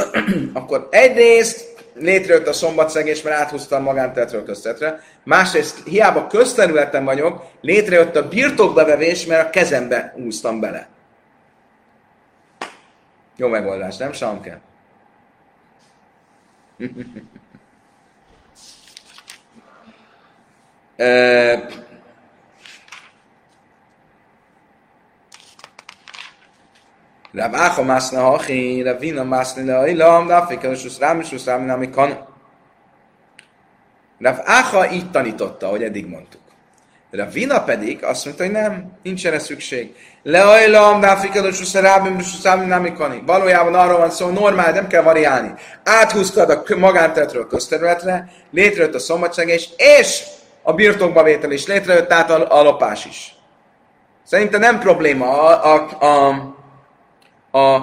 [clears throat] Akkor egyrészt létrejött a szombatszegés, mert áthúztam magánterületről közterületre, másrészt hiába közterületen vagyok, létrejött a birtokbevevés, mert a kezembe húztam bele. Jó megoldás, nem, Samke? Rav Acha Masna Hachi, Rav Vina Masna Le'ilam, Rav Fika Sus Ram, Sus Ram, Nami Kan. Rav Acha így tanította, ahogy eddig mondtuk. De a vina pedig azt mondta, hogy nem, nincs erre szükség. Leajlam, dáfikados, szerábim, számi namikani. Valójában arról van szó, normál, nem kell variálni. Áthúztad a területről a közterületre, létrejött a szombatság, és, és a birtokba vétel is létrejött, tehát a, a lopás is. Szerintem nem probléma. A, a, a, a,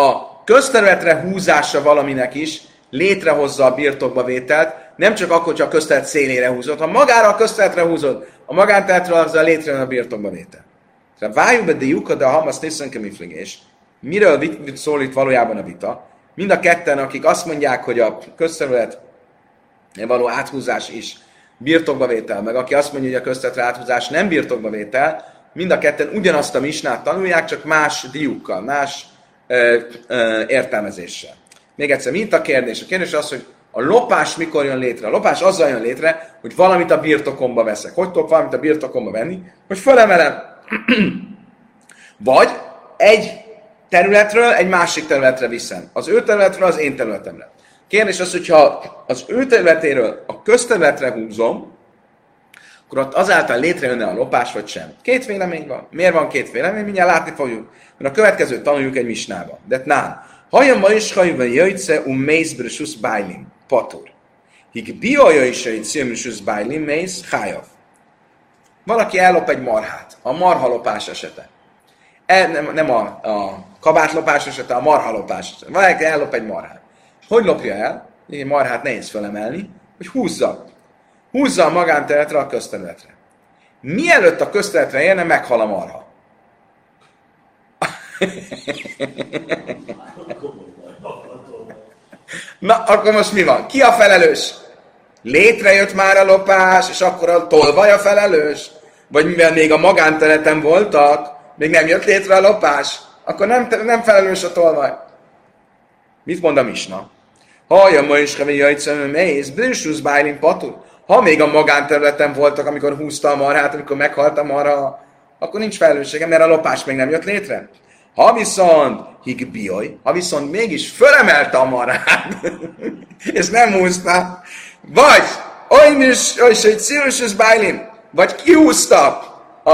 a közterületre húzása valaminek is létrehozza a birtokba vételt, nem csak akkor, csak a köztelet szélére húzod. Ha magára a közteletre húzod, a magánteletről azzal létrejön a birtokba vétel. Tehát vájuk be de lyuka, de a hamas nisztön és miről vit, szól itt valójában a vita? Mind a ketten, akik azt mondják, hogy a közterület való áthúzás is birtokba vétel, meg aki azt mondja, hogy a köztetre áthúzás nem birtokba vétel, mind a ketten ugyanazt a misnát tanulják, csak más diukkal, más ö, ö, értelmezéssel. Még egyszer, mint a kérdés? A kérdés az, hogy a lopás mikor jön létre? A lopás azzal jön létre, hogy valamit a birtokomba veszek. Hogy tudok valamit a birtokomba venni? Hogy fölemelem. [clears throat] Vagy egy területről egy másik területre viszem. Az ő területről az én területemre. Kérdés az, hogyha az ő területéről a közterületre húzom, akkor ott azáltal létrejönne a lopás, vagy sem. Két vélemény van. Miért van két vélemény? Mindjárt látni fogjuk. Mert a következőt tanuljuk egy misnába. De nán. Hajam ma is hajva jöjtse um mész brösusz bájlim. Patur. Hig bioja is egy szilmüsüsz bájlim mész hájav. Valaki ellop egy marhát. A marhalopás esete. E, nem, nem a, a kabátlopás esete, a marhalopás esete. Valaki ellop egy marhát. Hogy lopja el? Egy marhát nehéz felemelni, hogy húzza. Húzza a magánterületre a közterületre. Mielőtt a közterületre érne, meghal a marha. [laughs] Na, akkor most mi van? Ki a felelős? Létrejött már a lopás, és akkor a tolvaj a felelős? Vagy mivel még a magánterületen voltak, még nem jött létre a lopás, akkor nem, nem felelős a tolvaj. Mit mond a misna? Hallja ma is kevé jajtszem, mész, bájlin patur. Ha még a magánterületen voltak, amikor húzta a marhát, amikor meghalt a marha, akkor nincs felelőssége, mert a lopás még nem jött létre. Ha viszont hig bioj, ha viszont mégis fölemelte a marhát, [laughs] és nem húzta, vagy olyan is, olyan is egy szírus bájlin, vagy kihúzta a,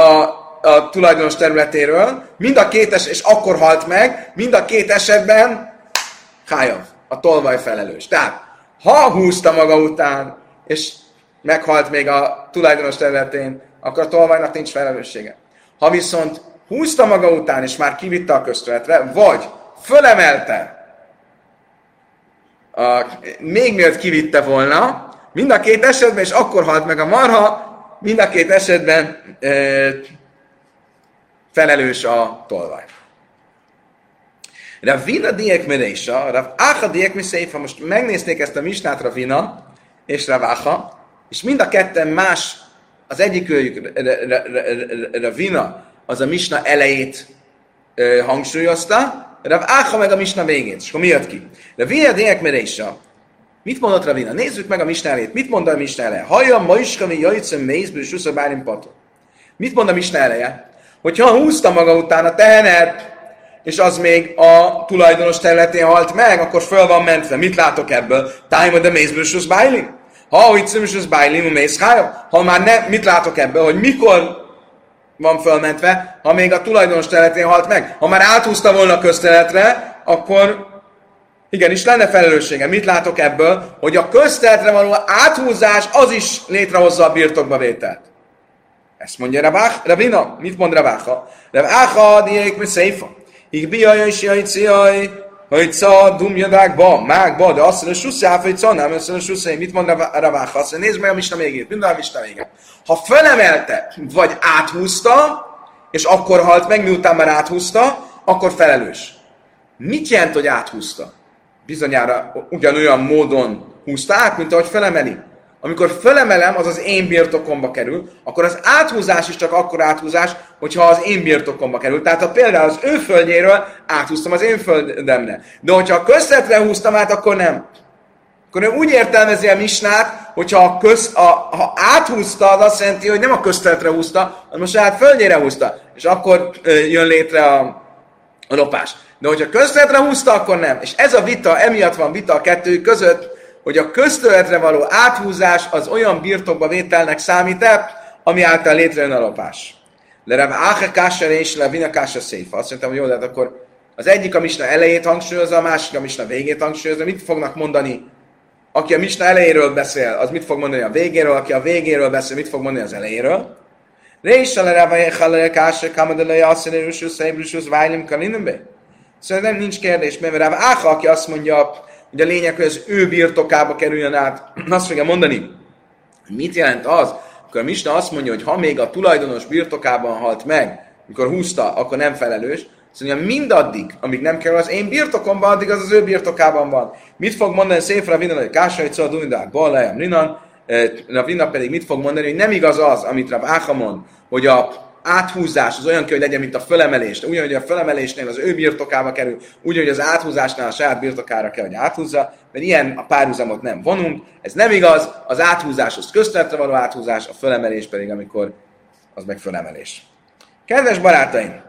a tulajdonos területéről, mind a két es, és akkor halt meg, mind a két esetben hájav, a tolvaj felelős. Tehát, ha húzta maga után, és meghalt még a tulajdonos területén, akkor a tolvajnak nincs felelőssége. Ha viszont húzta maga után, és már kivitte a közterületre, vagy fölemelte, a, még mielőtt kivitte volna, mind a két esetben, és akkor halt meg a marha, mind a két esetben e, felelős a tolvaj. Ravina diek mereisa, Rav Acha diek miszéfa, most megnézték ezt a misnát Ravina és Rav Acha, és mind a ketten más, az egyik Ravina, az a misna elejét hangsúlyozta, Rav Áha meg a misna végét. És akkor mi jött ki? Ravina diek mereisa, Mit mondott Ravina? Nézzük meg a misnálét. Mit mond a misna eleje? Hajjam ma is, kami jajcem mézből, susza bárim pato. Mit mond a misna eleje? Hogyha húzta maga után a tehenet, és az még a tulajdonos területén halt meg, akkor föl van mentve. Mit látok ebből? Time de mézből, bájlim? Ha hogy szimsus bájlim, a mész Ha már nem, mit látok ebből, hogy mikor van fölmentve, ha még a tulajdonos területén halt meg. Ha már áthúzta volna a közterületre, akkor Igenis, lenne felelőssége. Mit látok ebből? Hogy a köztertre való áthúzás az is létrehozza a birtokba vételt. Ezt mondja Rabach, Rabina. Mit mond Rabacha? Rabacha, diék mi széfa. Így biaj, és jaj, ciaj, hogy ca, dumjadákba, mágba, de azt mondja, suszáf, hogy ca, nem, azt mondja, suszáj. Mit mond Rabacha? Azt mondja, nézd meg a Mista végét, minden a Mista végét. Ha felemelte, vagy áthúzta, és akkor halt meg, miután már áthúzta, akkor felelős. Mit jelent, hogy áthúzta? bizonyára ugyanolyan módon húzta át, mint ahogy felemeli. Amikor felemelem, az az én birtokomba kerül, akkor az áthúzás is csak akkor áthúzás, hogyha az én birtokomba kerül. Tehát ha például az ő földjéről áthúztam az én földemre. De hogyha a köztetre húztam át, akkor nem. Akkor ő úgy értelmezi a misnát, hogyha a köz, a, ha áthúzta, az azt jelenti, hogy nem a köztetre húzta, hanem a saját földjére húzta. És akkor jön létre a, a lopás. De hogyha közterületre húzta, akkor nem. És ez a vita, emiatt van vita a kettő között, hogy a közterületre való áthúzás az olyan birtokba vételnek számít-e, ami által létrejön a lopás. Le Rav Áhe Kásser és le Vina Kásser Széfa. Azt mondtam, hogy jó, de hát akkor az egyik a misna elejét hangsúlyozza, a másik a misna végét hangsúlyozza. Mit fognak mondani? Aki a misna elejéről beszél, az mit fog mondani a végéről, aki a végéről beszél, mit fog mondani az elejéről? Résa le Rav Áhe Kásser Kamadele Yassir Rusus Szeibrussus Vájlim Kalinimbe. Szerintem nincs kérdés, mert Rav Áha, aki azt mondja, hogy a lényeg, hogy az ő birtokába kerüljön át, [clears throat] azt fogja mondani, mit jelent az, akkor a Misna azt mondja, hogy ha még a tulajdonos birtokában halt meg, mikor húzta, akkor nem felelős. Azt mondja, mindaddig, amíg nem kerül az én birtokomban, addig az az ő birtokában van. Mit fog mondani Széfra Vinan, hogy Kásai Szóval Dunidák, Balajam Rinan, Ravina pedig mit fog mondani, hogy nem igaz az, amit Rav Áha mond, hogy a áthúzás az olyan kell, hogy legyen, mint a fölemelés. Ugyanúgy a fölemelésnél az ő birtokába kerül, ugyanúgy az áthúzásnál a saját birtokára kell, hogy áthúzza, mert ilyen a párhuzamot nem vonunk. Ez nem igaz, az áthúzás az közteletre való áthúzás, a fölemelés pedig, amikor az meg fölemelés. Kedves barátaim!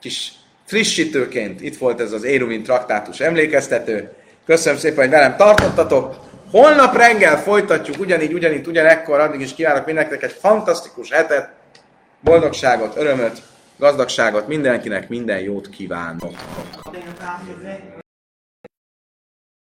Kis frissítőként itt volt ez az Éruvin traktátus emlékeztető. Köszönöm szépen, hogy velem tartottatok. Holnap reggel folytatjuk ugyanígy, ugyanígy, ugyanekkor, addig is kívánok mindenkinek egy fantasztikus hetet, boldogságot, örömöt, gazdagságot, mindenkinek minden jót kívánok.